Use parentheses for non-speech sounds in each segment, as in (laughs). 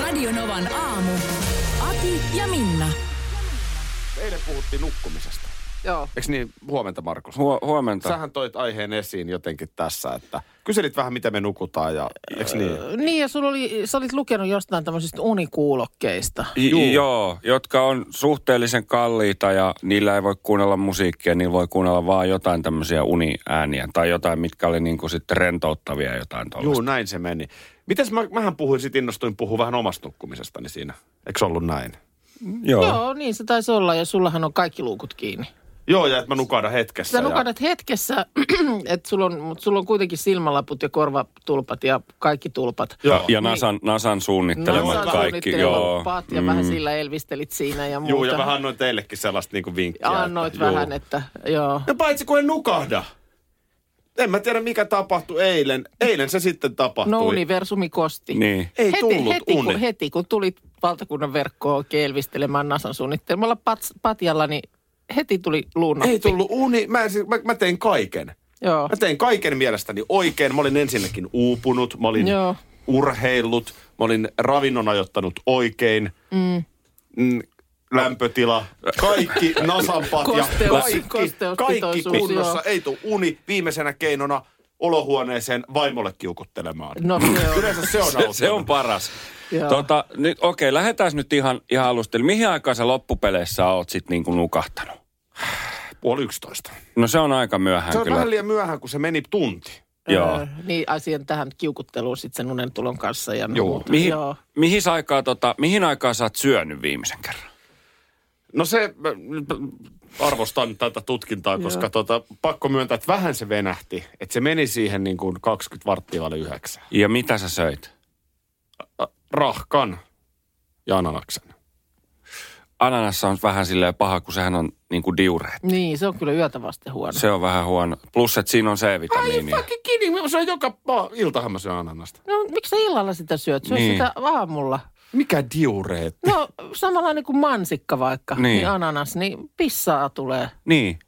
Radio Novan aamu. Ati ja Minna. Eilen puhuttiin nukkumisesta. Joo. Eikö niin? Huomenta, Markus. Hu- huomenta. Sähän toit aiheen esiin jotenkin tässä, että kyselit vähän, miten me nukutaan ja eikö niin? Niin, ja sulla oli, sä olit lukenut jostain tämmöisistä unikuulokkeista. J- Juu. Joo, jotka on suhteellisen kalliita ja niillä ei voi kuunnella musiikkia, niillä voi kuunnella vaan jotain tämmöisiä uniääniä tai jotain, mitkä oli niinku sitten rentouttavia jotain Juu, tuollaista. näin se meni. Mites mä, mähän puhuin, sit innostuin puhua vähän omasta nukkumisestani siinä. Eikö ollut näin? Joo. Joo. Joo, niin se taisi olla, ja sullahan on kaikki luukut kiinni. Joo, ja että mä nukahdan hetkessä. Sä ja- nukahdat hetkessä, (clears throat) että sulla on, mutta sulla on kuitenkin silmälaput ja korvatulpat ja kaikki tulpat. Joo. Ja Nasan, Nasan suunnittelemat Nasan kaikki. suunnittelemat Joo. pat ja vähän sillä elvistelit siinä ja muuta. Juu, ja vähän annoin teillekin sellaista niinku vinkkiä. Ja annoit että, juu. vähän, että joo. No paitsi kun en nukahda. En mä tiedä, mikä tapahtui eilen. Eilen se sitten tapahtui. No universumi kosti. Niin. Ei heti, tullut heti, uni. kun, heti kun tulit valtakunnan verkkoon kelvistelemään Nasan suunnittelemalla pat, patjalla, niin heti tuli luunappi. Ei tullut uni. Mä, siis- mä, mä tein kaiken. Joo. Mä tein kaiken mielestäni oikein. Mä olin ensinnäkin uupunut, mä olin Joo. urheillut, mä olin ravinnon ajoittanut oikein. Mm. Lämpötila, kaikki nasanpat ja kaikki, kaikki kunnossa. Ei tule uni viimeisenä keinona olohuoneeseen vaimolle kiukuttelemaan. No se on. Yleensä se on Se, se on paras. Joo. Tota, nyt, okei, lähdetään nyt ihan, ihan alusta. Eli mihin aikaan sä loppupeleissä oot sit niinku nukahtanut? Puoli yksitoista. No se on aika myöhään Se on kyllä. vähän liian myöhään, kun se meni tunti. Joo. Öö, niin asian tähän kiukutteluun sitten sen unen tulon kanssa ja Joo. muuta. Mihin, Joo. mihin, aikaa, tota, mihin aikaan sä oot syönyt viimeisen kerran? No se, arvostan tätä tutkintaa, koska tota, pakko myöntää, että vähän se venähti. Että se meni siihen niin kuin 20 varttia vaille yhdeksän. Ja mitä sä söit? Rahkan ja ananaksen. Ananassa on vähän silleen paha, kun sehän on niinku diureet. Niin, se on kyllä yötä vasten huono. Se on vähän huono. Plus, että siinä on Ai C-vitamiinia. fucking kidding, mä syön joka iltahan mä syön ananasta. No, miksi sä illalla sitä syöt? Syö Niin. sitä aamulla. Mikä diureet? No, samanlainen kuin mansikka vaikka, niin, Niin. niin ananas, niin pissaa tulee. Niin.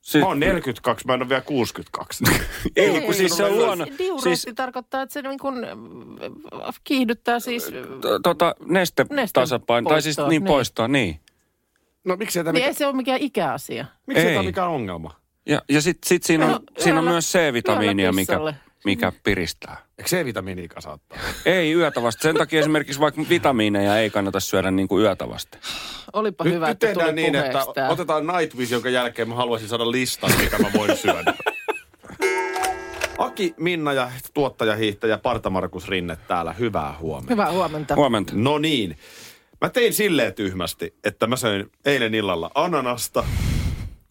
Siis, Mä oon 42, mä en ole vielä 62. (laughs) Ei, kun siis se on luonno. Diureetti Siis tarkoittaa, että se niin kuin äh, kiihdyttää siis... tota, neste, Nesteen tasapaino. Tai siis niin, niin. poistoa, niin. No miksi ei tämä Niin ei mikä, se ole mikään ikäasia. miksi ei Ei. tämä mikään ongelma? Ja, ja sitten sit siinä on, No, siinä on myös C-vitamiinia, mikä, pissalle. Mikä piristää. Eikö C-vitamiini kasattaa? Ei yötä vasta. Sen takia esimerkiksi vaikka vitamiineja ei kannata syödä niin kuin yötä vasta. Olipa Nyt, hyvä, nyt että tehdään tuli niin, että puheeksi tää. otetaan Night Vision, jonka jälkeen mä haluaisin saada listan, mitä mä voin syödä. (laughs) Aki, Minna ja tuottajahiihtäjä Parta Markus Rinne täällä. Hyvää huomenta. Hyvää huomenta. Huomenta. No niin. Mä tein silleen tyhmästi, että mä söin eilen illalla ananasta,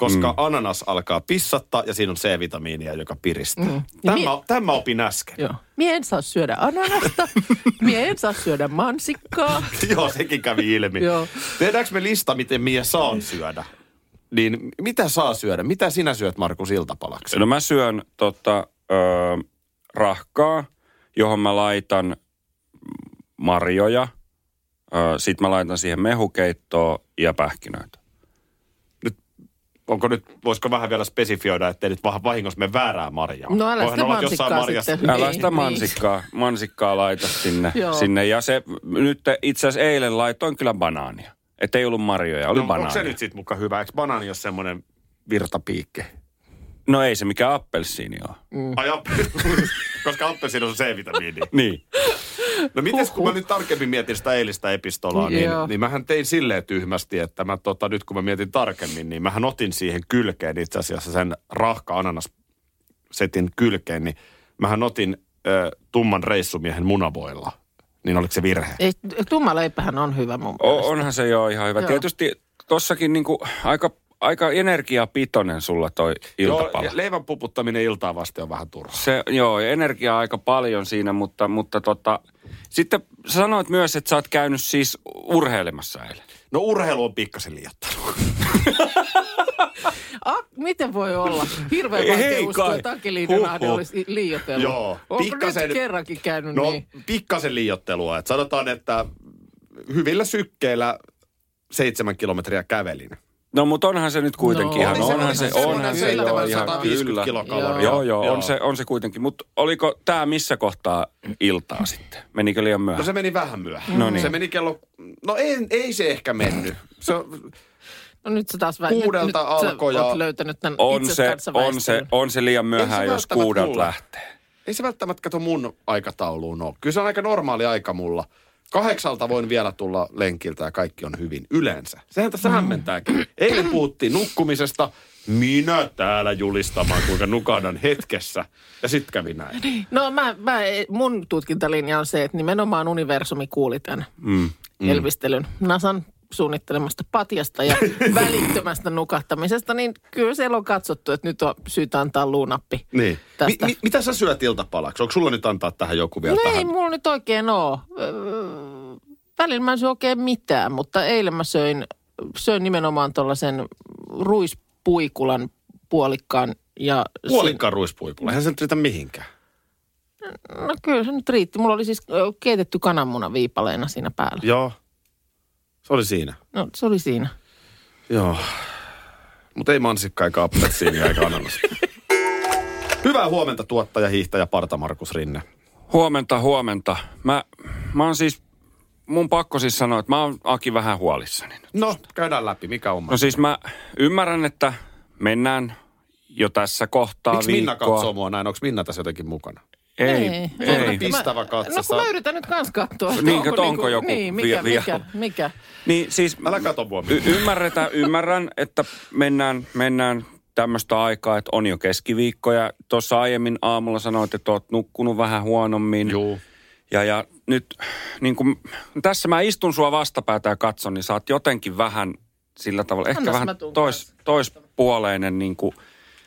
koska mm. ananas alkaa pissattaa ja siinä on C-vitamiinia, joka piristää. Mm. Tämä, mie- tämä opin äsken. Joo. Mie en saa syödä ananasta, (laughs) mie en saa syödä mansikkaa. (laughs) Joo, sekin kävi ilmi. Joo. Tehdäänkö me lista, miten Mia saa syödä? Niin mitä saa syödä? Mitä sinä syöt, Markus, iltapalaksi? No mä syön tota, ö, rahkaa, johon mä laitan marjoja. Sitten mä laitan siihen mehukeittoa ja pähkinöitä. Onko nyt, voisiko vähän vielä spesifioida, ettei nyt vahingossa mene väärää marjaa? No älä Voihan sitä mansikkaa marjassa- sitten. Älä Niin, sitä niin. mansikkaa, mansikkaa laita sinne, (laughs) sinne. Ja se nyt itse asiassa eilen laitoin kyllä banaania. Että ei ollut marjoja, oli No, onko banaania. se nyt sitten mukaan hyvä? Eikö banaani ole semmoinen virtapiikke? No ei se mikään appelsiini ole. Mm. Ai, app- (laughs) koska appelsiini on C-vitamiini. Niin. No mites kun mä nyt tarkemmin mietin sitä eilistä epistolaa, niin, Joo. niin mähän tein silleen tyhmästi, että mä tota, nyt kun mä mietin tarkemmin, niin mähän otin siihen kylkeen itse asiassa sen rahka ananas setin kylkeen, niin mähän otin ö, tumman reissumiehen munavoilla. Niin oliko se virhe? Ei, tumma leipähän on hyvä mun O, onhan se jo ihan hyvä. Joo. Tietysti tossakin niinku aika, aika energiapitoinen sulla toi iltapala. Joo, leivän puputtaminen iltaa vasten on vähän turhaa. Se, joo, energiaa aika paljon siinä, mutta, mutta tota, sitten sanoit myös, että sä oot käynyt siis urheilemassa eilen. No urheilu on pikkasen liiottanut. (laughs) Ah, miten voi olla? Hirveän vaikea uskoa, että Aki Liidenahde Huhhuh. olisi liioitellut. Joo, Onko pikkasen- nyt kerrankin käynyt No niin? pikkasen liiottelua. Et sanotaan, että hyvillä sykkeillä seitsemän kilometriä kävelin. No mutta onhan se nyt kuitenkin No, ihan, oli se- onhan se, se onhan se, joo, semmoinen ihan 150 kyllä. kilokaloria. Joo, joo, on se, on se kuitenkin. Mutta oliko tämä missä kohtaa iltaa sitten? Menikö liian No myöhään? se meni vähän myöhään. No niin. Se meni kello, no ei, ei se ehkä mennyt. Se on, No nyt sä taas vä- Kuudelta nyt, alkoi nyt ja- löytänyt tämän On se, on, se, on se liian myöhään, se jos kuudelta mulle. lähtee. ei se välttämättä kato mun aikatauluun ole. Kyllä se on aika normaali aika mulla. Kahdeksalta voin vielä tulla lenkiltä ja kaikki on hyvin yleensä. Sehän tässä hämmentääkin. Eilen puhuttiin nukkumisesta. Minä täällä julistamaan, kuinka nukahdan hetkessä. Ja sitten kävi näin. No mä, mä, mun tutkintalinja on se, että nimenomaan universumi kuuli tämän mm. elvistelyn. NASAn suunnittelemasta patjasta ja (laughs) välittömästä nukahtamisesta, niin kyllä siellä on katsottu, että nyt on syytä antaa luunappi Niin. tästä. Mi- mi- mitä sä syöt iltapalaksi? Onko sulla nyt antaa tähän joku vielä no tähän? ei mulla nyt oikein ole. Öö, Välillä mä en syö oikein mitään, mutta eilen mä söin, söin nimenomaan tuollaisen ruispuikulan puolikkaan. Ja Puolikkaan ruispuipulla. Eihän se nyt riitä mihinkään. No kyllä se nyt riitti. Mulla oli siis keitetty kananmuna viipaleena siinä päällä. Joo. Se oli siinä. No se oli siinä. Joo. Mutta ei mansikka eikä appelsiini eikä ananas. (laughs) Hyvää huomenta tuottaja, hiihtäjä Parta Markus Rinne. Huomenta, huomenta. Mä, mä oon siis, mun pakko siis sanoa, että mä oon Aki vähän huolissani nyt. No, käydään läpi. Mikä on? No siis mä ymmärrän, että mennään jo tässä kohtaa Miksi Minna viikkoa. katsoo mua näin? Onko Minna tässä jotenkin mukana? Ei, Ei. ei. Ei. Pistävä katse. No kun mä yritän nyt kans katsoa. Niin, että onko joku Niin, mikä, vie- mikä, mikä. Niin siis Älä kato mua. y- ymmärretään, ymmärrän, että mennään, mennään tämmöistä aikaa, että on jo keskiviikko ja tuossa aiemmin aamulla sanoit, että oot nukkunut vähän huonommin. Juu. Ja, ja nyt niin kun, tässä mä istun sua vastapäätä ja katson, niin sä oot jotenkin vähän sillä tavalla, ehkä Annas mä vähän tois, toispuoleinen niin kuin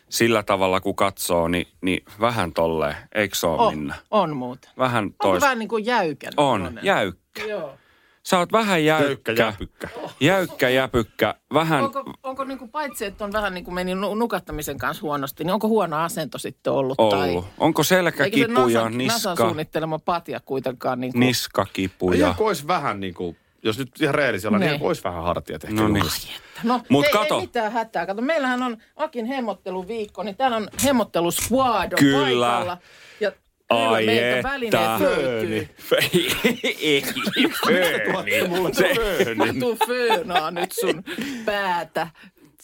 sillä tavalla, kun katsoo, niin, niin vähän tolleen, eikö se ole On, Minna? on muuten. Vähän On tois. vähän niin kuin jäykän. On, oloinen. jäykkä. Joo. Sä oot vähän jäykkä. Jäykkä jäpykkä. Jäykkä jäpykkä. Vähän, Onko, onko niin kuin paitsi, että on vähän niin kuin meni nu- nukahtamisen kanssa huonosti, niin onko huono asento sitten ollut? ollut. Tai, Onko eikö se selkäkipuja, NASAn, NASAn niska, suunnittelema patja kuitenkaan niin kuin, niskakipuja? Joku olisi vähän niin kuin, jos nyt ihan rehellisellä, niin Niin. olisi vähän hartiat ehkä. No niin. No, Mut ei, kato. ei mitään hätää. Kato, meillähän on Akin hemmotteluviikko, niin täällä on hemmottelusquad on Kyllä. paikalla. Ja kyllä Ai meiltä että. välineet löytyy. Ei, fööni. Se, tuun föönaa nyt sun päätä.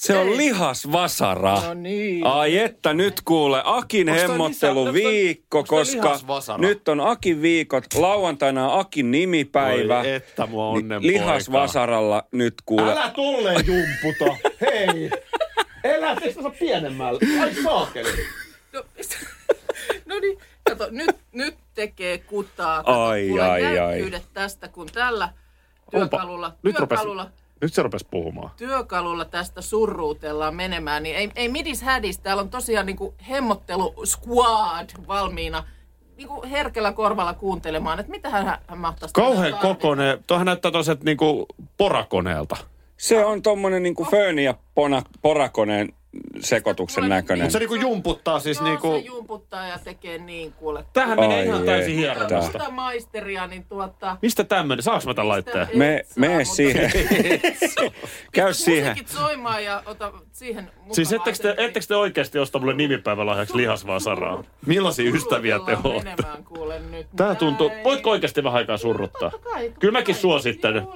Se on Ei. lihasvasara. No niin. Ai että nyt kuule, Akin Onks toi hemmottelu lisä- viikko, onks koska nyt on Akin viikot. Lauantaina on Akin nimipäivä. Voi että mua onnen Niin Lihasvasaralla nyt kuule. Älä tulleen jumputa. Hei. Elä, teistä saa pienemmällä. Ai saakeli. No, (laughs) no niin, kato, nyt, nyt tekee kutaa. Kato, Ai, kuule ai, ai. tästä, kun tällä työkalulla, Nyt rupes, työkalulla, nyt se rupesi puhumaan. työkalulla tästä surruutellaan menemään, niin ei, ei midis hädis. Täällä on tosiaan niin kuin hemmottelu squad valmiina niin kuin herkällä korvalla kuuntelemaan, että mitä hän, hän mahtaisi Kauhean kokoinen. Tuohan näyttää toiset niinku porakoneelta. Se on tommonen niinku fööni ja pona, porakoneen sekoituksen Mulla- näköinen. Mutta se niinku jumputtaa siis Joo, niinku... se jumputtaa ja tekee niin kuule. Tämähän menee Ai ihan täysin että. hieronnasta. Sitä maisteria, niin tuota... Mistä tämmöinen? Saanko mä tämän laitteen? Sitä Me, mene mutta- siihen. (laughs) (laughs) Käy siihen. Musiikit soimaan ja ota siihen Siis ettekö te, ettekö te oikeasti osta mulle nimipäivälahjaksi lihasvasaraa? Millaisia ystäviä te olette? Tää tuntuu... Voitko oikeasti vähän aikaa surruttaa? Kyllä mäkin suosittelen.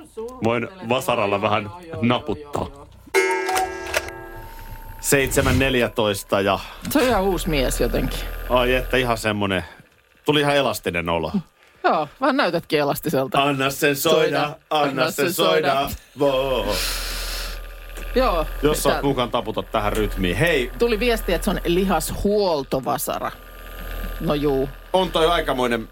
Voin vasaralla vähän naputtaa. Joo, joo. 7.14 ja Se on ihan uusi mies jotenkin. ai että ihan semmonen... Tuli ihan elastinen olo. Joo, vähän näytätkin elastiselta. Anna sen soida, anna sen soida. Voo. Joo. Jos sä oot mukaan taputat tähän rytmiin. Hei, Tuli viesti, että se on lihashuoltovasara. No juu. on toi aikamoinen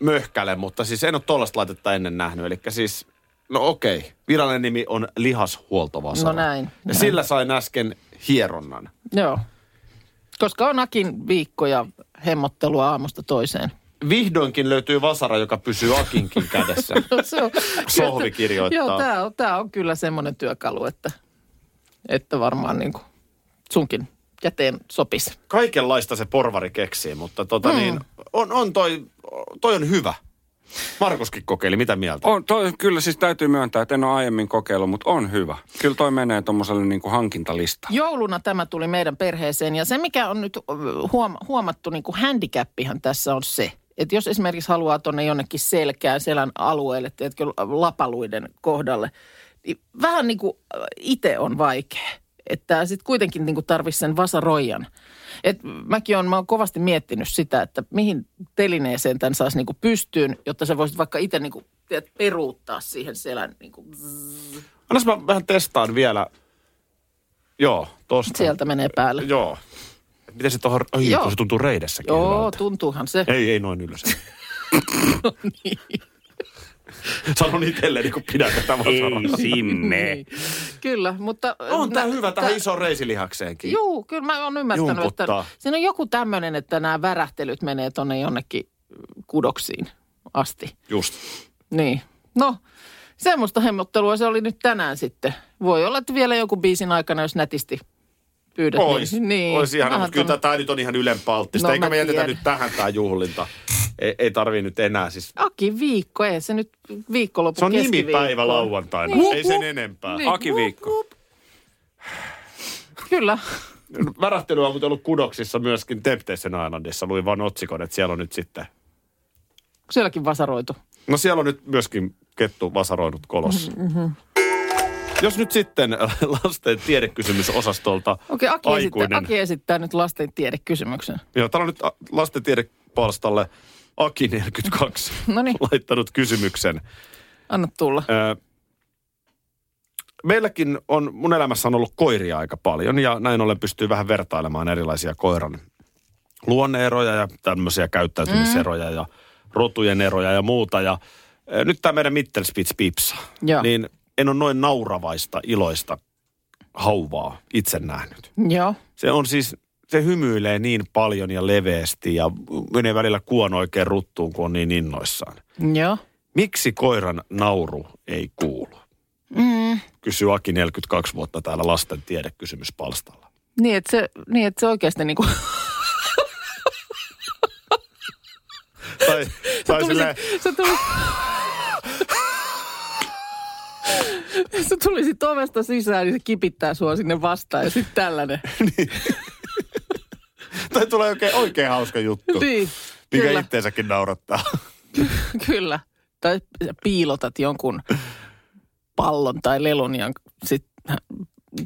möhkäle, mutta siis en ole tollasta laitetta ennen nähnyt. Eli siis No okei. Virallinen nimi on lihashuoltovasara. No näin, Ja näin. sillä sain äsken hieronnan. Joo. Koska on Akin viikkoja hemmottelua aamusta toiseen. Vihdoinkin löytyy vasara, joka pysyy Akinkin kädessä. (laughs) No se on, Sohvi kirjoittaa. Joo, tämä on, tää on kyllä semmoinen työkalu, että, että varmaan niin kuin sunkin käteen sopisi. Kaikenlaista se porvari keksii, mutta tota Hmm. niin, on, on toi, toi on hyvä. Markuskin kokeili, mitä mieltä? On, toi, kyllä siis täytyy myöntää, että en ole aiemmin kokeillut, mutta on hyvä. Kyllä toi menee tuommoiselle niin kuin hankintalistaan. Jouluna tämä tuli meidän perheeseen ja se mikä on nyt huom- huomattu niin kuin handicappihan tässä on se, että jos esimerkiksi haluaa tuonne jonnekin selkään, selän alueelle, tiedätkö, lapaluiden kohdalle, niin vähän niin kuin itse on vaikea. Että sitten kuitenkin niin tarvitsisi sen vasaroijan. Et mäkin on, mä oon kovasti miettinyt sitä, että mihin telineeseen tämän saisi niin pystyyn, jotta sä voisit vaikka itse niin kuin, peruuttaa siihen selän niin kuin, Annas mä vähän testaan vielä. Joo, tosta. sieltä menee päälle. Joo. Miten se tuohon, ai, Joo. se tuntuu reidessäkin Joo, hyvältä. tuntuuhan se. Ei, ei noin ylös. (laughs) niin. Sanon itselleni, kun pidän tätä vasaraa. sinne. Niin. Kyllä, mutta... On tää nä- hyvä tähän tää- isoon reisilihakseenkin. Juu, kyllä mä oon ymmärtänyt, Jumputtaa. että siinä on joku tämmöinen, että nämä värähtelyt menee tonne jonnekin kudoksiin asti. Just. Niin. No, semmoista hemmottelua se oli nyt tänään sitten. Voi olla, että vielä joku biisin aikana, jos nätisti pyydät. Ois. Niin, niin. Ois ihana, mutta kyllä tuonne- tämä nyt on ihan ylenpalttista. No, Eikä mä me jätetä nyt tähän tämä juhlinta. Ei, ei tarvii nyt enää siis. Aki viikko, ei se nyt viikonloppu Se on nimipäivä lauantaina. Niin. Ei sen enempää. Niin. Akiviikko. Kyllä. Värähtely on ollut kudoksissa myöskin Temptation Islandissa. Luin vaan otsikon, että siellä on nyt sitten... Sielläkin vasaroitu. No siellä on nyt myöskin kettu vasaroinut kolossa. Mm-hmm. Jos nyt sitten (laughs) lasten tiedekysymysosastolta Okei, Aki, esittää, aikuinen... Aki esittää nyt lasten tiedekysymyksen. Joo, täällä on nyt lasten tiedepalstalle Aki42 (laughs) Noniin. laittanut kysymyksen. Anna tulla. Ö, Meilläkin on, mun elämässä on ollut koiria aika paljon ja näin ollen pystyy vähän vertailemaan erilaisia koiran luonneeroja ja tämmöisiä käyttäytymiseroja mm. ja rotujen eroja ja muuta. Ja ö, nyt tämä meidän Mittelspitz Pipsa, Joo. niin en ole noin nauravaista, iloista hauvaa itse nähnyt. Joo. Se on siis, se hymyilee niin paljon ja leveästi ja menee välillä kuon oikein ruttuun, kun on niin innoissaan. Joo. Miksi koiran nauru ei kuulu? Mm. Kysyy Aki 42 vuotta täällä lasten tiedekysymyspalstalla. Niin, että se, niin, että se oikeasti niin kuin... Tai, tai tuli silleen, sit, se tuli... se tuli sit ovesta sisään, niin se kipittää sua sinne vastaan ja sitten tällainen. (laughs) tai tulee oikein, oikein hauska juttu, (laughs) niin, mikä kyllä, itteensäkin naurattaa. (laughs) kyllä. Tai sä piilotat jonkun pallon tai lelun ja sitten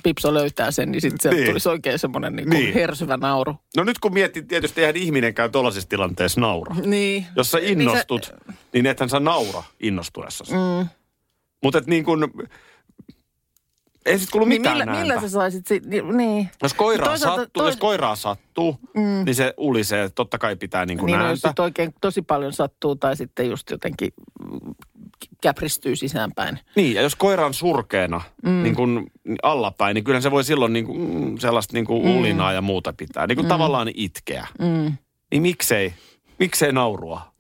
Pipso löytää sen, niin sitten Niin. tulisi oikein semmoinen niin Niin. hersyvä nauru. No nyt kun miettii, tietysti eihän ihminenkään tuollaisessa tilanteessa naura. Niin. Jos sä Niin se- innostut, niin ethän sä naura innostuessasi. Mm. Mutta et niin kuin, ei sit kuulu Niin mitään millä, ääntä. millä sä saisit sit, niin, niin. Jos koiraa, Toisaalta sattuu, tois- jos koiraa sattuu, mm. niin se ulisee. Totta kai pitää niin kuin Niin, no, jos ääntä. sit oikein tosi paljon sattuu tai sitten just jotenkin mm, käpristyy sisäänpäin. Niin, ja jos koira on surkeena mm. niin kuin allapäin, niin kyllä se voi silloin niin kuin, mm, sellaista niin kuin ulinaa ja muuta pitää. Niin kuin mm. tavallaan itkeä. Mm. Niin miksei, miksei naurua?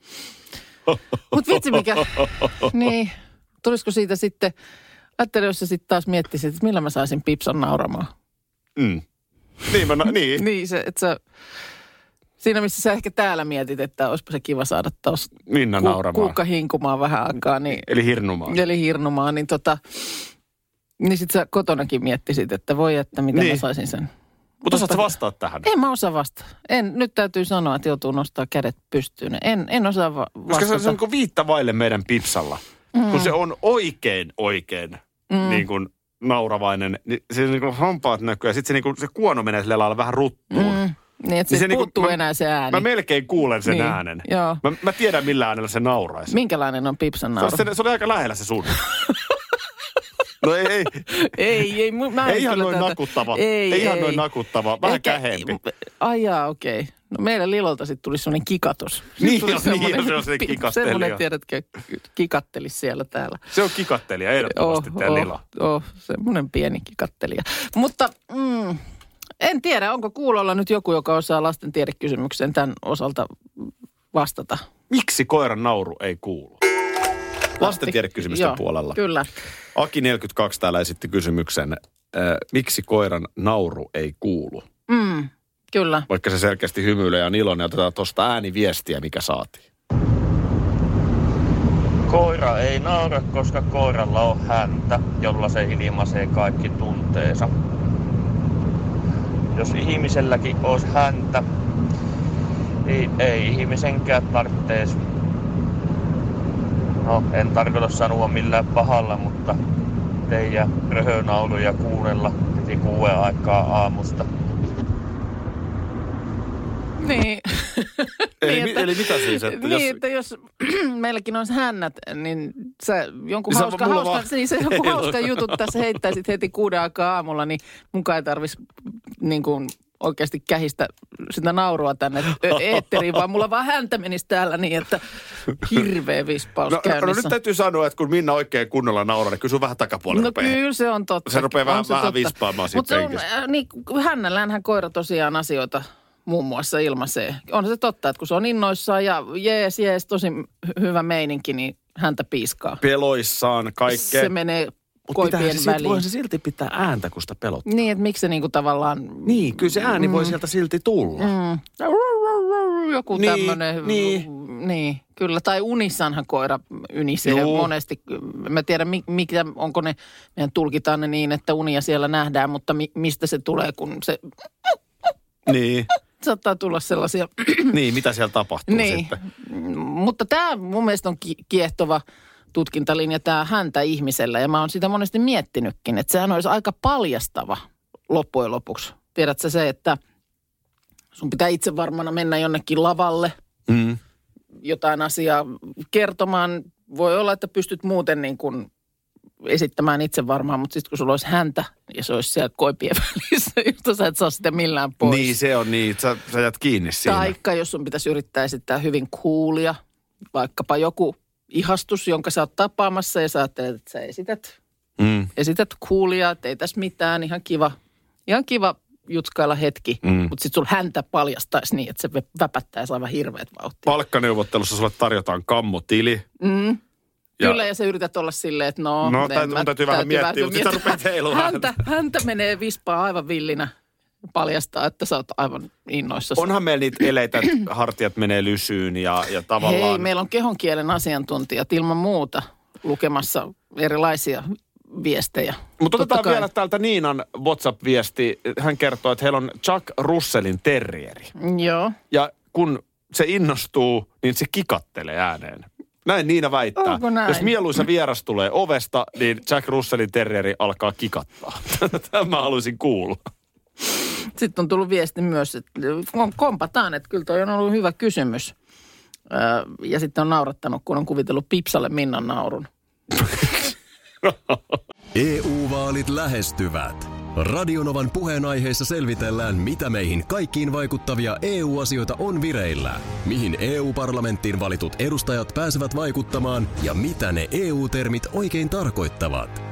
Mutta vitsi mikä, (laughs) niin, tulisiko siitä sitten, ajattelin, jos sä sitten taas miettisit, että millä mä saisin Pipson nauramaan. Mm. Niin, mä, (laughs) niin. Niin, se, että sä, siinä missä sä ehkä täällä mietit, että olisipa se kiva saada taas Minna nauramaan. kuukka hinkumaan vähän aikaa, niin, Eli hirnumaan. eli hirnumaan, niin tota, niin sit sä kotonakin miettisit, että voi, että miten niin. Niin. mä saisin sen. Mutta osaat sä vastaa tähän? En mä osaa vastata. En, nyt täytyy sanoa, että joutuu nostaa kädet pystyyn. En, en osaa va- Koska vastata. se, se on kuin viitta vaille meidän pipsalla. Mm. Kun se on oikein, oikein mm. niin kuin nauravainen, niin se niin kuin hampaat näkyy ja sitten se, niin kuin, se kuono menee sillä lailla vähän ruttuun. Mm. Niin, että Niin se, se puuttuu mä- enää se ääni. Mä melkein kuulen sen Niin, äänen. joo. Mä, mä tiedän millä äänellä se nauraisi. Minkälainen on Pipsan Se, nauru? se, se oli aika lähellä se sun. (laughs) no ei, ei, (laughs) ei, ei, mu- mä ei ihan noin tätä- nakuttava. Ei, ei ihan ei. noin nakuttava. Vähän Eikä- kähempi. Ai jaa, okei. Okay. No meillä Lilolta sitten tuli semmoinen kikatus. Niin, tuli joo, (laughs) niin, se on se (laughs) kikattelija. Semmoinen, tiedätkö, kikatteli siellä täällä. Se on kikattelija ehdottomasti Oh, tämä oh, Lila. oh, semmoinen pieni kikattelija. Mutta mm, en tiedä, onko kuulolla nyt joku, joka osaa lasten tiedekysymykseen tämän osalta vastata. Miksi koiran nauru ei kuulu? Lasten tiedekysymysten Joo, puolella. Kyllä. Aki 42 täällä esitti kysymyksen, äh, miksi koiran nauru ei kuulu? Mm, kyllä. Vaikka se selkeästi hymyilee ja on iloinen, otetaan tuosta ääniviestiä, mikä saatiin. Koira ei naura, koska koiralla on häntä, jolla se ilmaisee kaikki tunteensa. Jos ihmiselläkin olisi häntä, niin ei ihmisenkään tarvitse No, en tarkoita sanoa millään pahalla, mutta teidän röhönauluja kuunnella heti kuuden aikaa aamusta. Niin. Eli, Niin, että- eli mitä siis? Että niin, jos, että jos (clears throat) meilläkin olisi hännät, niin sä jonkun Niin sä- hauska, hauska, vaan- niin se (laughs) joku hauska jutut tässä heittäisit heti kuuden aikaa aamulla, niin mukaan ei tarvitsisi niin kuin oikeasti kähistä sitä naurua tänne eetteriin, vaan mulla vaan häntä menisi täällä niin, että hirveä vispaus no, no, no, käynnissä. nyt täytyy sanoa, että kun Minna oikein kunnolla nauraa, niin kyllä sun vähän takapuolella No rupeaa. kyllä se on totta. Se rupeaa vähän- se vähän totta. vispaamaan siitä Mutta äh, niin, hännälläänhän koira tosiaan asioita muun muassa ilmaisee. On se totta, että kun se on innoissaan ja jees, jees, tosi hy- hyvä meininki, niin häntä piiskaa. Peloissaan kaikkea. Se menee se, väliin. voi se silti pitää ääntä, kun sitä pelottaa. Niin, että miksi se niinku tavallaan... Niin, kyllä se ääni mm. voi sieltä silti tulla. Mm. Joku Niin, tämmöinen... niin. niin, kyllä. Tai unissanhan koira ynisee Juu. monesti. Mä tiedän, mi- mikä, onko ne, meidän tulkitaan ne niin, että unia siellä nähdään, mutta mi, mistä se tulee, kun se Niin. saattaa tulla sellaisia... niin, mitä siellä tapahtuu niin, sitten? Mutta tämä mun mielestä on ki- kiehtova tutkintalinja, tämä häntä ihmisellä. Ja mä oon sitä monesti miettinytkin, että sehän olisi aika paljastava loppujen lopuksi. Tiedätkö se, että sun pitää itse varmana mennä jonnekin lavalle Mm. jotain asiaa kertomaan. Voi olla, että pystyt muuten niin kuin esittämään itse varmaan, mutta sitten kun sulla olisi häntä ja se olisi siellä koipien (laughs) välissä, josta sä et saa sitä millään pois. Niin, se on niin. Sä, sä jäät kiinni siinä. Taikka jos sun pitäisi yrittää esittää hyvin coolia, vaikkapa joku ihastus, jonka sä oot tapaamassa ja sä ajattelet, että sä esität, Mm. esität coolia, että ei tässä mitään, ihan kiva, ihan kiva jutskailla hetki, Mm. mutta sitten sun häntä paljastaisi niin, että se vä- väpättäisi aivan hirveät vauhtia. Palkkaneuvottelussa sulle tarjotaan kammotili. Mm. Kyllä, ja sä yrität olla silleen, että no... No, täytyy- mä- mun täytyy vähän miettiä, mutta sitten rupeat heilumaan häntä, häntä menee vispaa aivan villinä paljastaa, että sä oot aivan innoissa. Onhan meillä niitä eleitä, että (clears throat) hartiat menee lysyyn ja, ja tavallaan... Hei, meillä on kehonkielen asiantuntijat ilman muuta lukemassa erilaisia viestejä. Mutta otetaan kai. vielä täältä Niinan WhatsApp-viesti. Hän kertoo, että heillä on Chuck Russellin terrieri. Joo. Ja kun se innostuu, niin se kikattelee ääneen. Näin Niina väittää. Onko näin? Jos mieluisa vieras tulee ovesta, niin Jack Russellin terrieri alkaa kikattaa. (laughs) Tämä haluaisin kuulla. Sitten on tullut viesti myös, että kompataan, että kyllä toi on ollut hyvä kysymys. Ja sitten on naurattanut, kun on kuvitellut Pipsalle Minnan naurun. (laughs) EU-vaalit lähestyvät. Radionovan puheenaiheessa selvitellään, mitä meihin kaikkiin vaikuttavia EU-asioita on vireillä, mihin EU-parlamenttiin valitut edustajat pääsevät vaikuttamaan ja mitä ne EU-termit oikein tarkoittavat.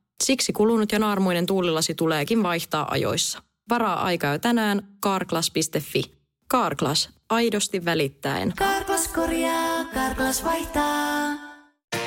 Siksi kulunut ja naarmuinen tuulilasi tuleekin vaihtaa ajoissa. Varaa aikaa tänään karklas.fi. Karklas, aidosti välittäen. Karklas korjaa, Karklas vaihtaa.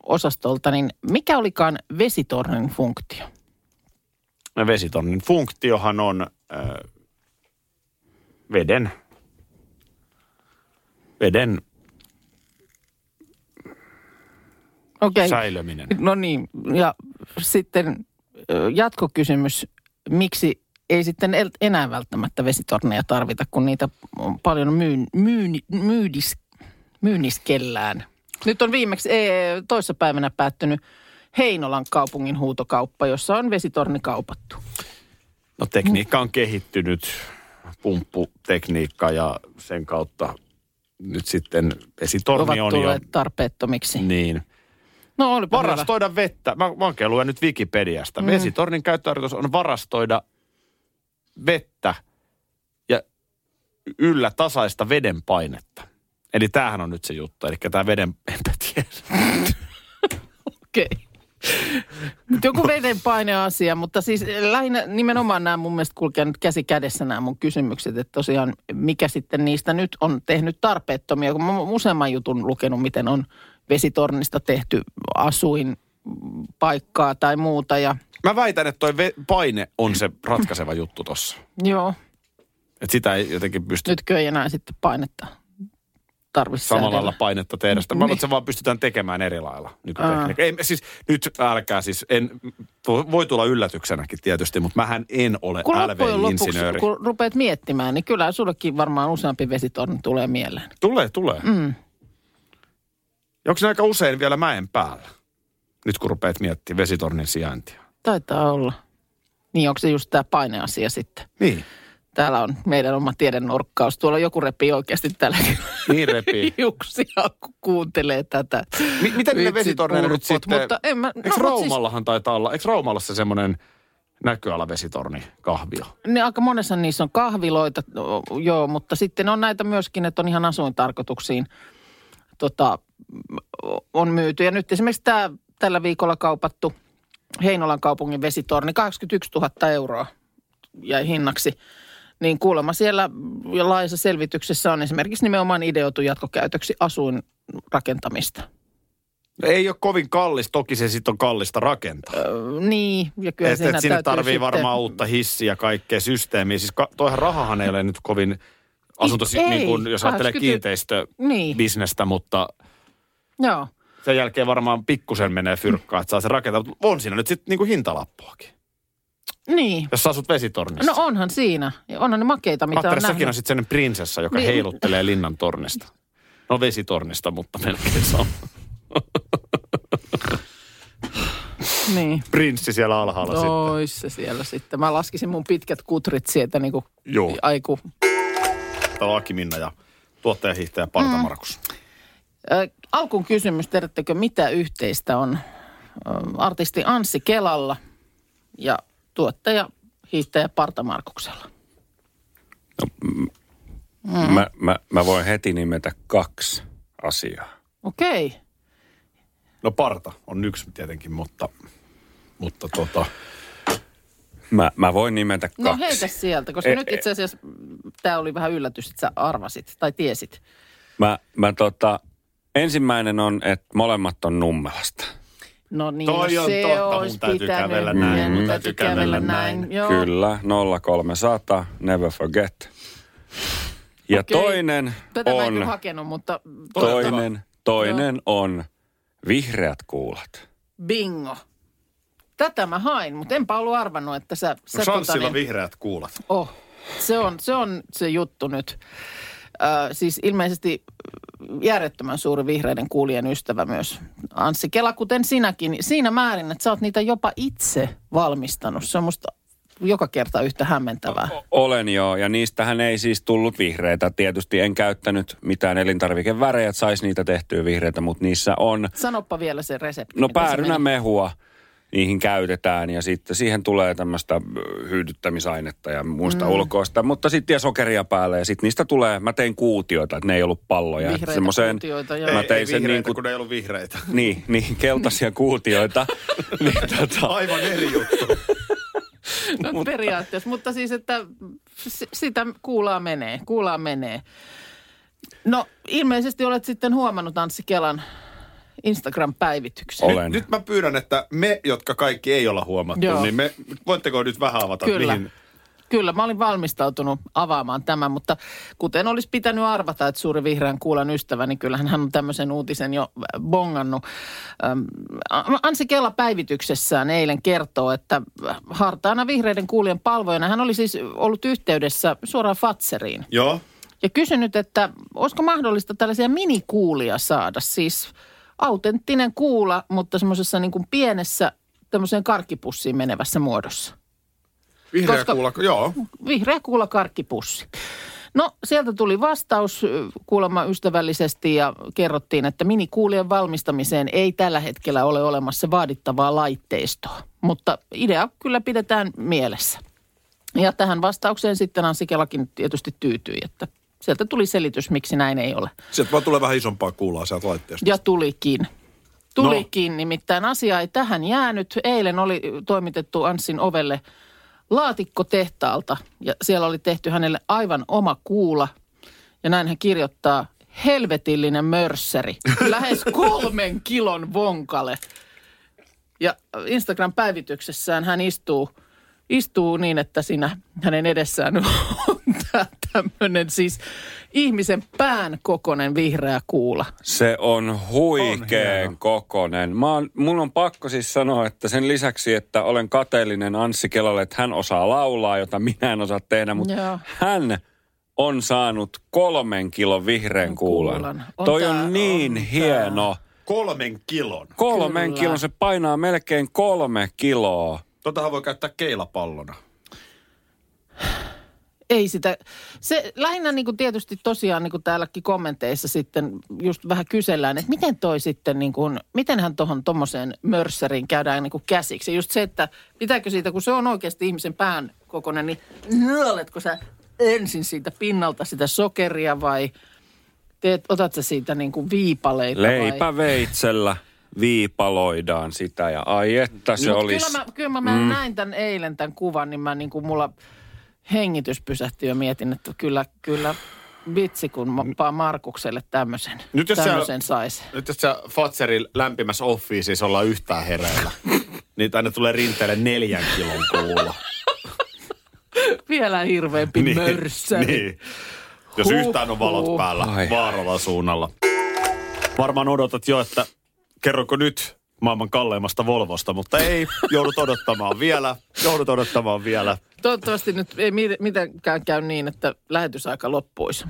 tiedekysymysosastolta, niin mikä olikaan vesitornin funktio? Ja vesitornin funktiohan on äh, veden, veden Okei. säilöminen. No niin, ja sitten jatkokysymys, miksi ei sitten enää välttämättä vesitorneja tarvita, kun niitä on paljon myyn, myyn, myydis, myynniskellään. Nyt on viimeksi ee, toissapäivänä päättynyt Heinolan kaupungin huutokauppa, jossa on vesitorni kaupattu. No tekniikka on kehittynyt, pumpputekniikka ja sen kautta nyt sitten vesitorni Ovat on jo tarpeettomiksi. niin. No olipa hyvä. Varastoida vettä. Mä, mä oon luen nyt Wikipediasta. Mm. Vesitornin käyttötarkoitus on varastoida vettä ja yllä tasaista veden painetta. Eli tämähän on nyt se juttu. Eli tämä veden, (laughs) enpä tiedä. Okei. Joku veden paineasia, mutta siis lähinnä nimenomaan nämä mun mielestä kulkee nyt käsi kädessä nämä mun kysymykset, että tosiaan mikä sitten niistä nyt on tehnyt tarpeettomia, kun mä oon useamman jutun lukenut, miten on vesitornista tehty asuin paikkaa tai muuta ja Mä väitän, että toi paine on se ratkaiseva juttu tossa. joo, Että sitä ei jotenkin pysty nytkö ei enää sitten painetta tarvitse samalla lailla painetta tehdä sitä. Mä että se vaan pystytään tekemään eri lailla nykytekniikka. Ei, siis nyt älkää siis, en, voi tulla yllätyksenäkin tietysti, mutta mähän en ole Kun loppujen lopuksi, LV-insinööri. kun rupeat miettimään, niin kyllä sullekin varmaan useampi vesitorni tulee mieleen. Tulee, tulee. Mm. Onko se aika usein vielä mäen päällä? Nyt kun rupeat miettimään vesitornin sijaintia. Taitaa olla. Niin, onko se just tämä paineasia sitten? Niin. Täällä on meidän oma tiedenurkkaus. Tuolla joku repii oikeasti tällä Niin repii. (laughs) hiuksia, kun kuuntelee tätä. Mi- miten ne Vitsit vesitorneilla nyt sitten... Mutta en mä, Eikö no, mut Raumallahan taitaa olla, eikö Raumalla se semmoinen näköalavesitorni kahvio? Siis, niin aika monessa niissä on kahviloita, no, joo, mutta sitten on näitä myöskin, että on ihan asuintarkoituksiin tota, on myyty. Ja nyt esimerkiksi tämä tällä viikolla kaupattu Heinolan kaupungin vesitorni, 81 000 euroa jäi hinnaksi. Niin kuulemma siellä ja laajassa selvityksessä on esimerkiksi nimenomaan ideoitu jatkokäytöksi asuinrakentamista. Ei ole kovin kallis, toki se sitten on kallista rakentaa. Öö, niin, ja kyllä Et, siinä et sinne tarvii sitten- varmaan uutta hissiä ja kaikkea systeemiä. Siis ka, toihan rahahan ei ole nyt kovin asunto, Ei, niin kuin, jos ajattelee 80 kiinteistöbisnestä, Niin, mutta joo. sen jälkeen varmaan pikkusen menee fyrkkaa, että saa se rakentaa. Mutta on siinä nyt sitten niin kuin hintalappuakin, Niin. jos asut vesitornissa. No onhan siinä. Onhan ne makeita, mitä on säkin on sitten sellainen prinsessa, joka Niin. heiluttelee linnan tornista. No vesitornista, mutta melkein sama. (laughs) Niin. Prinssi siellä alhaalla sitten. Ois se siellä sitten. Mä laskisin mun pitkät kutrit sieltä niin kuin Joo. aiku. Täällä on Aki Minna ja tuottajahiihtäjä Parta Mm. Markus. Ö, alkuun kysymys, tiedättekö mitä yhteistä on ö, artisti Anssi Kelalla ja tuottaja hiihtäjä Parta Markuksella? Mm. Mä, mä, mä voin heti nimetä kaksi asiaa. Okei. Okay. No Parta on yksi tietenkin, mutta, mutta tota, Mä, mä voin nimetä kaksi. No heitä sieltä, koska E- nyt itse asiassa tämä oli vähän yllätys, että sä arvasit tai tiesit. Mä, mä tota, ensimmäinen on, että molemmat on Nummelasta. No niin, Toi no on se totta, mun olisi täytyy pitänyt. kävellä näin, Meidän mun täytyy kävellä näin. Joo. Kyllä, 0300, never forget. Ja Okei. toinen Tätä mä en on, kyllä hakenut, mutta toinen, toinen on vihreät kuulat. bingo. Tätä mä hain, mutta enpä ollut arvannut, että sä... sä no Chanssilla tota niin- vihreät kuulat. Oh, se on, se on se juttu nyt. Ö, siis ilmeisesti järjettömän suuri vihreiden kuulijan ystävä myös Anssi Kela, kuten sinäkin. Siinä määrin, että sä oot niitä jopa itse valmistanut. Se on musta joka kerta yhtä hämmentävää. Olen joo, ja niistähän ei siis tullut vihreitä. Tietysti en käyttänyt mitään elintarvikevärejä, että saisi niitä tehtyä vihreitä, mutta niissä on Sanoppa vielä se resepti. No se meni. Niihin käytetään ja sitten siihen tulee tämmöistä ö, hyydyttämisainetta ja muista mm. ulkoista, mutta sitten ja sokeria päälle ja sitten niistä tulee, mä tein kuutioita, että ne ei ollut palloja. Vihreitä semmoiseen- kuutioita, joo. Mä Ei, tein ei sen vihreitä, niin kuin, kun ei ollut vihreitä. (laughs) niin, niin, keltaisia kuutioita. (laughs) niin, tota, Aivan eri juttu. No, periaatteessa, mutta siis, että sitä kuulaa menee, kuulaa menee. No ilmeisesti olet sitten huomannut Anssi Kelan Instagram-päivityksen. Olen. Nyt mä pyydän, että me, jotka kaikki ei olla huomattu, Joo. niin me, voitteko nyt vähän avata, Kyllä. mihin... Kyllä, mä olin valmistautunut avaamaan tämän, mutta kuten olisi pitänyt arvata, että suuri vihreän kuulan ystävä, niin kyllähän hän on tämmöisen uutisen jo äh, bongannut. Ähm, Ansi Kela päivityksessään eilen kertoo, että hartaana vihreiden kuulijan palvojana hän oli siis ollut yhteydessä suoraan Fatseriin. Joo. Ja kysynyt, että olisiko mahdollista tällaisia minikuulia saada, siis autenttinen kuula, mutta semmoisessa niin kuin pienessä tämmöiseen karkkipussiin menevässä muodossa. Vihreä Koska- kuula, joo. Vihreä kuula karkkipussi. No sieltä tuli vastaus kuulemma ystävällisesti ja kerrottiin, että minikuulien valmistamiseen ei tällä hetkellä ole olemassa vaadittavaa laitteistoa. Mutta idea kyllä pidetään mielessä. Ja tähän vastaukseen sitten Anssi Kelakin tietysti tyytyi, että sieltä tuli selitys, miksi näin ei ole. Sieltä vaan tulee vähän isompaa kuulaa sieltä laitteesta. Ja tulikin. Tulikin, no. nimittäin asia ei tähän jäänyt. Eilen oli toimitettu Anssin ovelle laatikko tehtaalta ja siellä oli tehty hänelle aivan oma kuula. Ja näin hän kirjoittaa, helvetillinen mörsseri, (laughs) lähes kolmen kilon vonkale. Ja Instagram-päivityksessään hän istuu, istuu niin, että siinä hänen edessään (laughs) tämmöinen siis ihmisen pään kokoinen vihreä kuula. Se on huikeen kokonen. Mä oon, mun on pakko siis sanoa, että sen lisäksi, että olen kateellinen Anssi Kelalle, että hän osaa laulaa, jota minä en osaa tehdä, mutta Joo. hän on saanut kolmen kilon vihreän kuulan. Kuulan. On Toi tää- on niin on hieno. Kolmen kilon. Kolmen Kyllä. kilon, se painaa melkein kolme kiloa. Totahan voi käyttää keilapallona. Ei sitä. Se lähinnä niin kuin tietysti tosiaan niin kuin täälläkin kommenteissa sitten just vähän kysellään, että miten toi sitten niin kuin, mitenhän tuohon tuommoiseen mörsseriin käydään niin kuin käsiksi. Just se, että pitääkö siitä, kun se on oikeasti ihmisen pään kokoinen, niin nyöletko sä ensin siitä pinnalta sitä sokeria vai teet, otat sä siitä niin kuin viipaleita vai? Leipäveitsellä viipaloidaan sitä ja ai että se Mut olisi... Kyllä mä, kyllä mä, mä mm. näin tämän eilen tämän kuvan, niin mä niin kuin mulla hengitys pysähtyi ja mietin, että kyllä, kyllä vitsi, kun mä Markukselle tämmöisen, Nyt jos tämmöisen sä- saisi. Nyt jos sä Fatserin lämpimässä offiisissa ollaan yhtään hereillä, (laughs) niin tänne tulee rinteelle neljän kilon kuula. (laughs) Vielä hirveämpi niin, mörssöri. niin. Jos Huh, yhtään on valot huh. päällä Ai. vaaralla suunnalla. Varmaan odotat jo, että kerronko nyt maailman kalleimmasta Volvosta, mutta ei, joudut odottamaan vielä, joudut odottamaan vielä. Toivottavasti nyt ei mi- mitenkään käy niin, että lähetysaika loppuisi.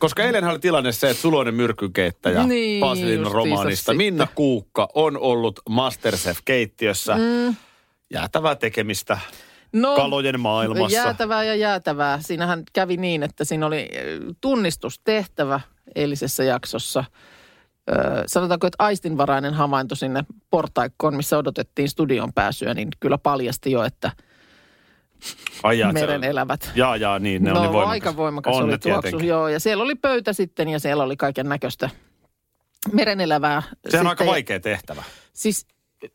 Koska eilen oli tilanne se, että Suloinen myrkkykeittäjä Niin, justiinsa romaanista sitten. Minna Kuukka on ollut Masterchef-keittiössä. Mm. Jäätävää tekemistä No, kalojen maailmassa. Jäätävää ja jäätävää. Siinähän kävi niin, että siinä oli eh, tunnistustehtävä eilisessä jaksossa. Ö, sanotaanko, että aistinvarainen havainto sinne portaikkoon, missä odotettiin studion pääsyä, niin kyllä paljasti jo, että Ai jaa, se- meren elävät. Jaa, jaa, niin ne no, oli voimakas. aika voimakas On oli tuoksu. Joo, ja siellä oli pöytä sitten ja siellä oli kaiken näköistä merenelävää. Sehän on aika vaikea tehtävä. Siis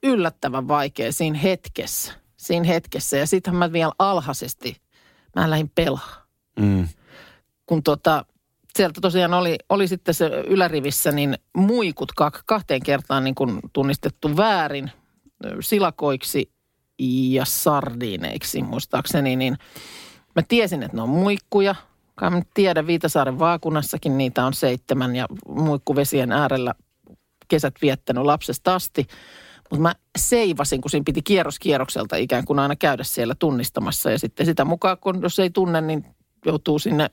yllättävän vaikea siinä hetkessä. Siinä hetkessä. Ja sittenhän mä vielä alhaisesti, mä lähdin pelaa. Mm. Kun tota, sieltä tosiaan oli, oli sitten se ylärivissä, niin muikut kahteen kertaan niin kuin tunnistettu väärin silakoiksi ja sardiineiksi muistaakseni, niin mä tiesin, että ne on muikkuja. Kai mä tiedän, Viitasaaren vaakunassakin niitä on seitsemän ja muikkuvesien äärellä kesät viettänyt lapsesta asti. Mutta mä seivasin, kun siinä piti kierros kierrokselta ikään kuin aina käydä siellä tunnistamassa. Ja sitten sitä mukaan, kun jos ei tunne, niin joutuu sinne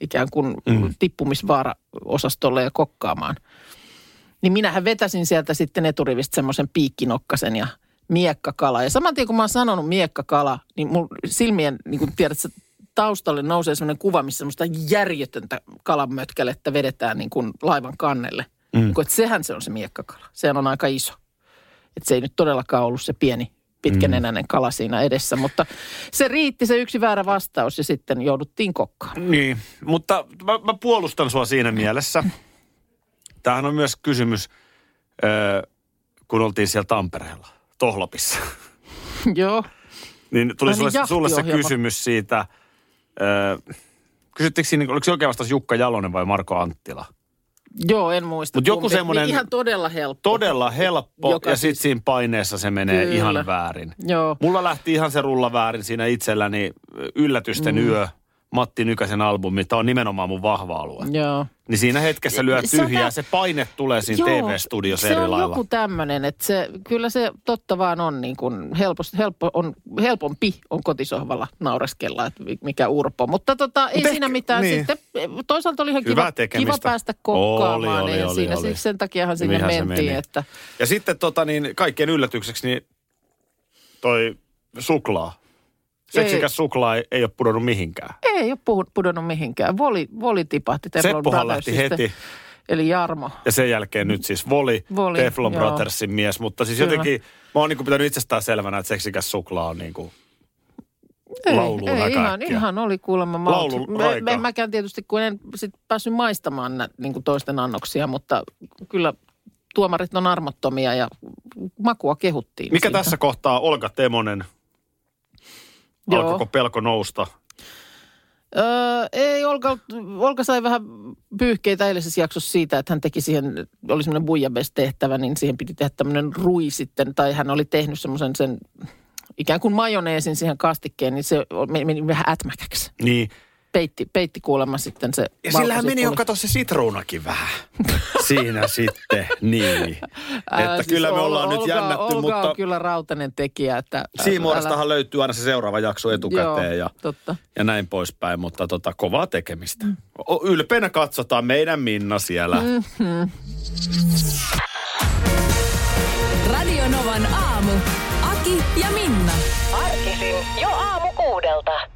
ikään kuin mm. tippumisvaara-osastolle ja kokkaamaan. Niin minähän vetäsin sieltä sitten eturivistä semmoisen piikkinokkasen ja miekkakala. Ja saman tien kun mä oon sanonut miekkakala, niin mun silmien, niin kuin tiedät, taustalle nousee semmoinen kuva, missä semmoista järjetöntä kalanmötkälettä vedetään niin kuin laivan kannelle. Mm. Niin kuin, että sehän se on se miekkakala. Sehän on aika iso. Että se ei nyt todellakaan ollut se pieni pitkänenäinen kala siinä edessä, mutta se riitti se yksi väärä vastaus ja sitten jouduttiin kokkaan. Niin, mutta mä, mä puolustan sua siinä mielessä. Tämähän on myös kysymys, kun oltiin siellä Tampereella, Tohlopissa. (laughs) Joo. Niin tuli Ai niin, sulle, sulle se kysymys siitä, ö, kysyttekö siinä, oliko se oikein vastaus Jukka Jalonen vai Marko Anttila? Joo, en muista. Mut joku kumpi. semmonen- Niin ihan todella helppo. Todella helppo Joka ja siis- sitten siinä paineessa se menee Kyllä. ihan väärin. Joo. Mulla lähti ihan se rulla väärin siinä itselläni Yllätysten mm. yö, Matti Nykäsen albumi. Tämä on nimenomaan mun vahva alue. Joo. Niin siinä hetkessä lyö Se on tyhjää, tää- se paine tulee siinä TV-studiossa se eri on lailla. joku tämmöinen, että se, kyllä se totta vaan on niin kuin helposti, helppo, on, helpompi on kotisohvalla naureskella, että mi- mikä urpo. Mutta tota, ei Mut siinä mitään niin. sitten. Toisaalta oli ihan Hyvää kiva, tekemistä. kiva päästä kokkaamaan. Oli, oli, ja oli, siinä, oli. sen takiahan sinne Hyvinhän se mentiin. meni. Että, Ja sitten tota niin, kaikkien yllätykseksi niin toi suklaa. Seksikäs suklaa ei, ei ole pudonnut mihinkään. ei ole pudonnut mihinkään. Voli, voli tipahti Teflon Seppohan lähti heti. Eli Jarmo. Ja sen jälkeen nyt siis Voli, Voli, Teflon joo. Brothersin mies. Mutta siis Kyllä. jotenkin, mä oon niin pitänyt itsestään selvänä, että seksikäs suklaa on niin kuin Ei, lauluun ei ihan, äkkiä. ihan oli kuulemma maut. Laulu- Me, en mäkään tietysti, kun en sit päässyt maistamaan nä, niin kuin toisten annoksia, mutta kyllä tuomarit on armottomia ja makua kehuttiin. Mikä siitä. tässä kohtaa Olga Temonen? Joo. Alkoiko pelko nousta? Öö, ei, Olga, Olga sai vähän pyyhkeitä eilisessä jaksossa siitä, että hän teki siihen, oli semmoinen buijabes-tehtävä, niin siihen piti tehdä tämmöinen rui sitten, tai hän oli tehnyt semmoisen sen ikään kuin majoneesin siihen kastikkeen, niin se meni, meni vähän ätmäkäksi. Niin. Peitti, peitti kuulemma sitten se Ja sillähän meni jo, kato se sitruunakin vähän. (laughs) Siinä sitten, niin. Ää, Että siis kyllä me Ol- ollaan nyt Olga, jännätty, Olga mutta on kyllä rautainen tekijä. Että, älä- Siimoorestahan löytyy aina se seuraava jakso etukäteen Joo, ja, totta. ja näin poispäin, mutta tota, kovaa tekemistä. O- Ylpeänä katsotaan meidän Minna siellä. Mm. Radio Novan aamu. Aki ja Minna. Arkisin jo aamu kuudelta.